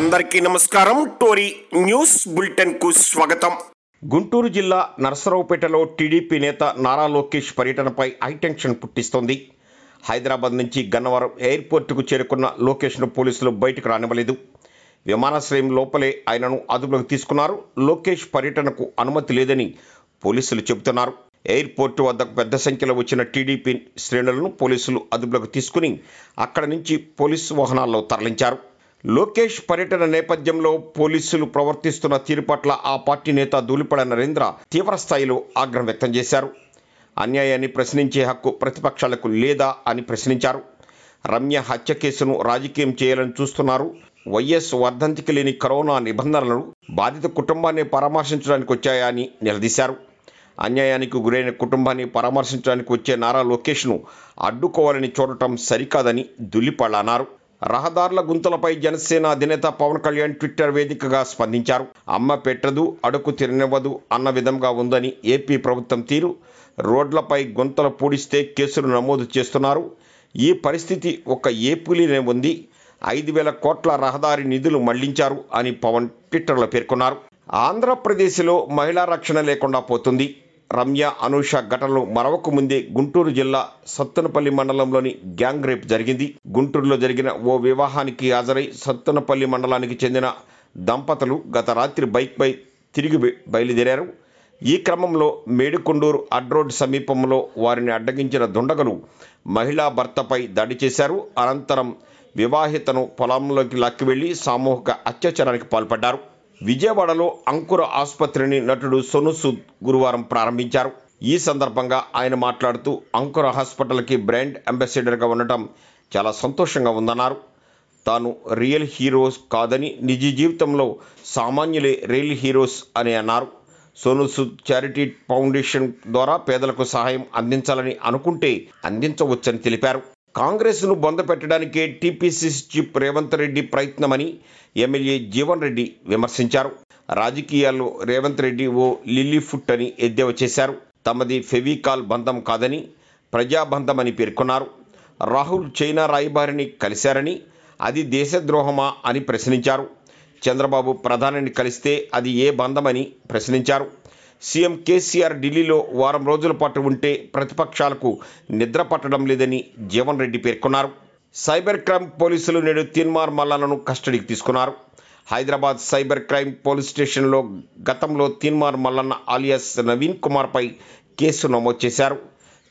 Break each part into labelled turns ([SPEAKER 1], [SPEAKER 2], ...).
[SPEAKER 1] అందరికీ నమస్కారం. Tori news బులెటిన్కు స్వాగతం.
[SPEAKER 2] గుంటూరు జిల్లా నరసరావుపేటలో టీడీపీ నేత నారా లోకేష్ పర్యటనపై హైటెన్షన్ పుట్టిస్తోంది. హైదరాబాద్ నుంచి గన్నవరం ఎయిర్పోర్టుకు చేరుకున్న లోకేష్ను పోలీసులు బయటకు రానివ్వలేదు. విమానాశ్రయం లోపలే ఆయనను అదుపులోకి తీసుకున్నారు. లోకేష్ పర్యటనకు అనుమతి లేదని పోలీసులు చెబుతున్నారు. ఎయిర్పోర్టు వద్ద పెద్ద సంఖ్యలో వచ్చిన టీడీపీ శ్రేణులను పోలీసులు అదుపులోకి తీసుకుని అక్కడి నుంచి పోలీసు వాహనాల్లో తరలించారు. లోకేష్ పర్యటన నేపథ్యంలో పోలీసులు ప్రవర్తిస్తున్న తీరు పట్ల ఆ పార్టీ నేత దులిపడ నరేంద్ర తీవ్రస్థాయిలో ఆగ్రహం వ్యక్తం చేశారు. అన్యాయాన్ని ప్రశ్నించే హక్కు ప్రతిపక్షాలకు లేదా అని ప్రశ్నించారు. రమ్య హత్య కేసును రాజకీయం చేయాలని చూస్తున్నారు. వైఎస్ వర్ధంతికి లేని కరోనా నిబంధనలను బాధిత కుటుంబాన్ని పరామర్శించడానికి వచ్చాయా అని నిలదీశారు. అన్యాయానికి గురైన కుటుంబాన్ని పరామర్శించడానికి వచ్చే నారా లోకేష్ను అడ్డుకోవాలని చూడటం సరికాదని దుల్లిపళ్ళ అన్నారు. రహదారుల గుంతలపై జనసేన అధినేత పవన్ కళ్యాణ్ ట్విట్టర్ వేదికగా స్పందించారు. అమ్మ పెట్టదు అడుగు తిననివ్వదు అన్న విధంగా ఉందని ఏపీ ప్రభుత్వం తీరు. రోడ్లపై గుంతలు పూడిస్తే కేసులు నమోదు చేస్తున్నారు. ఈ పరిస్థితి ఒక ఏపీలోనే ఉంది. ఐదు వేల కోట్ల రహదారి నిధులు మళ్ళించారు అని పవన్ ట్విట్టర్లో పేర్కొన్నారు. ఆంధ్రప్రదేశ్లో మహిళా రక్షణ లేకుండా పోతుంది. రమ్య అనూష ఘటనలు మరవకు ముందే గుంటూరు జిల్లా సత్తనపల్లి మండలంలోని గ్యాంగ్ రేప్ జరిగింది. గుంటూరులో జరిగిన ఓ వివాహానికి హాజరై సత్తనపల్లి మండలానికి చెందిన దంపతులు గత రాత్రి బైక్పై తిరిగి బయలుదేరారు. ఈ క్రమంలో మేడుకొండూరు అడ్రోడ్ సమీపంలో వారిని అడ్డగించిన దుండగులు మహిళా భర్తపై దాడి చేశారు. అనంతరం వివాహితను పొలంలోకి లక్కి వెళ్ళి సామూహిక అత్యాచారానికి పాల్పడ్డారు. విజయవాడలో అంకుర ఆసుపత్రిని నటుడు సోను సూద్ గురువారం ప్రారంభించారు. ఈ సందర్భంగా ఆయన మాట్లాడుతూ అంకుర హాస్పిటల్కి బ్రాండ్ అంబాసిడర్గా ఉండటం చాలా సంతోషంగా ఉందన్నారు. తాను రియల్ హీరోస్ కాదని నిజ జీవితంలో సామాన్యులే రియల్ హీరోస్ అని అన్నారు. సోను సూద్ చారిటీ ఫౌండేషన్ ద్వారా పేదలకు సహాయం అందించాలని అనుకుంటే అందించవచ్చని తెలిపారు. కాంగ్రెస్ను బొందపెట్టడానికే టీపీసీసీ చీఫ్ రేవంత్ రెడ్డి ప్రయత్నమని ఎమ్మెల్యే జీవన్ రెడ్డి విమర్శించారు. రాజకీయాల్లో రేవంత్ రెడ్డి ఓ లిల్లీ ఫుట్ అని ఎద్దేవా చేశారు. తమది ఫెవికాల్ బంధం కాదని ప్రజాబంధమని పేర్కొన్నారు. రాహుల్ చైనా రాయబారిని కలిశారని అది దేశద్రోహమా అని ప్రశ్నించారు. చంద్రబాబు ప్రధానిని కలిస్తే అది ఏ బంధమని ప్రశ్నించారు. సీఎం కేసీఆర్ ఢిల్లీలో వారం రోజుల పాటు ఉంటే ప్రతిపక్షాలకు నిద్ర పట్టడం లేదని జీవన్ రెడ్డి పేర్కొన్నారు. సైబర్ క్రైమ్ పోలీసులు నేడు తీన్మార్ మల్లాలను కస్టడీకి తీసుకున్నారు. హైదరాబాద్ సైబర్ క్రైమ్ పోలీస్ స్టేషన్లో గతంలో తీన్మార్ మల్లన్న ఆలియాస్ నవీన్ కుమార్పై కేసు నమోదు చేశారు.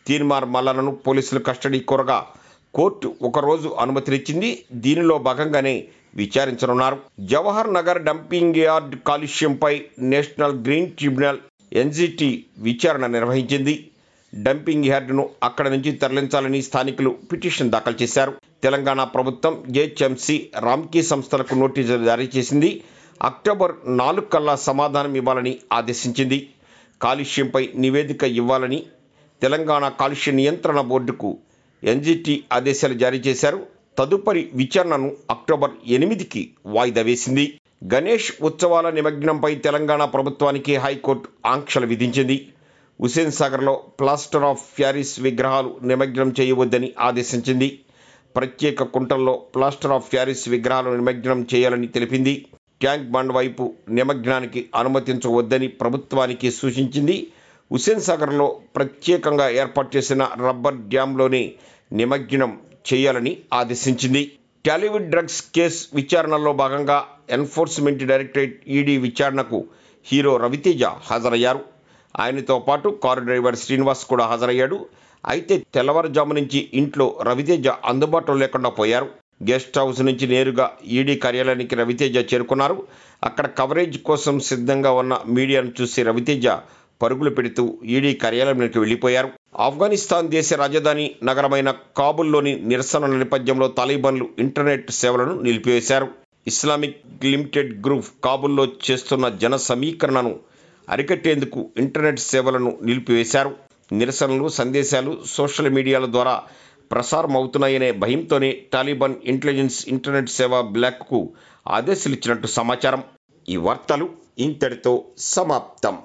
[SPEAKER 2] తీన్మార్ మల్లన్నను పోలీసులు కస్టడీ కోరగా కోర్టు ఒకరోజు అనుమతినిచ్చింది. దీనిలో భాగంగానే విచారించనున్నారు. జవహర్ నగర్ డంపింగ్ యార్డ్ కాలుష్యంపై నేషనల్ గ్రీన్ ట్రిబ్యునల్ ఎన్జిటి విచారణ నిర్వహించింది. డంపింగ్ యార్డును అక్కడ నుంచి తరలించాలని స్థానికులు పిటిషన్ దాఖలు చేశారు. తెలంగాణ ప్రభుత్వం జేహెచ్ఎంసీ రామ్కీ సంస్థలకు నోటీసులు జారీ చేసింది. అక్టోబర్ నాలుగు కల్లా సమాధానం ఇవ్వాలని ఆదేశించింది. కాలుష్యంపై నివేదిక ఇవ్వాలని తెలంగాణ కాలుష్య నియంత్రణ బోర్డుకు ఎన్జిటి ఆదేశాలు జారీ చేశారు. తదుపరి విచారణను అక్టోబర్ ఎనిమిదికి వాయిదా వేసింది. గణేష్ ఉత్సవాల నిమగ్నంపై తెలంగాణ ప్రభుత్వానికి హైకోర్టు ఆంక్షలు విధించింది. హుసేన్ సాగర్లో ప్లాస్టర్ ఆఫ్ ప్యారిస్ విగ్రహాలు నిమగ్నం చేయవద్దని ఆదేశించింది. ప్రత్యేక కుంటల్లో ప్లాస్టర్ ఆఫ్ ప్యారిస్ విగ్రహాలు నిమగ్నం చేయాలని తెలిపింది. ట్యాంక్ బండ్ వైపు నిమగ్నానికి అనుమతించవద్దని ప్రభుత్వానికి సూచించింది. హుసేన్ సాగర్లో ప్రత్యేకంగా ఏర్పాటు చేసిన రబ్బర్ డ్యాంలోనే నిమగ్నం చేయాలని ఆదేశించింది. టాలీవుడ్ డ్రగ్స్ కేసు విచారణలో భాగంగా ఎన్ఫోర్స్మెంట్ డైరెక్టరేట్ ఈడీ విచారణకు హీరో రవితేజ హాజరయ్యారు. ఆయనతో పాటు కారు డ్రైవర్ శ్రీనివాస్ కూడా హాజరయ్యాడు. అయితే తెల్లవారుజాము నుంచి ఇంట్లో రవితేజ అందుబాటులో లేకుండా పోయారు. గెస్ట్ హౌస్ నుంచి నేరుగా ఈడీ కార్యాలయానికి రవితేజ చేరుకున్నారు. అక్కడ కవరేజ్ కోసం సిద్ధంగా ఉన్న మీడియాను చూసి రవితేజ పరుగులు పెడుతూ ఈడీ కార్యాలయంలోకి వెళ్ళిపోయారు. ఆఫ్ఘనిస్తాన్ దేశ రాజధాని నగరమైన కాబుల్లోని నిరసన నేపథ్యంలో తాలిబాన్లు ఇంటర్నెట్ సేవలను నిలిపివేశారు. ఇస్లామిక్ లిమిటెడ్ గ్రూప్ కాబుల్లో చేస్తున్న జన సమీకరణను అరికట్టేందుకు ఇంటర్నెట్ సేవలను నిలిపివేశారు. నిరసనలు సందేశాలు సోషల్ మీడియాల ద్వారా ప్రసారం అవుతున్నాయనే భయంతోనే టాలిబాన్ ఇంటెలిజెన్స్ ఇంటర్నెట్ సేవ బ్లాక్కు ఆదేశాలు ఇచ్చినట్టు సమాచారం. ఈ వార్తలు ఇంతటితో సమాప్తం.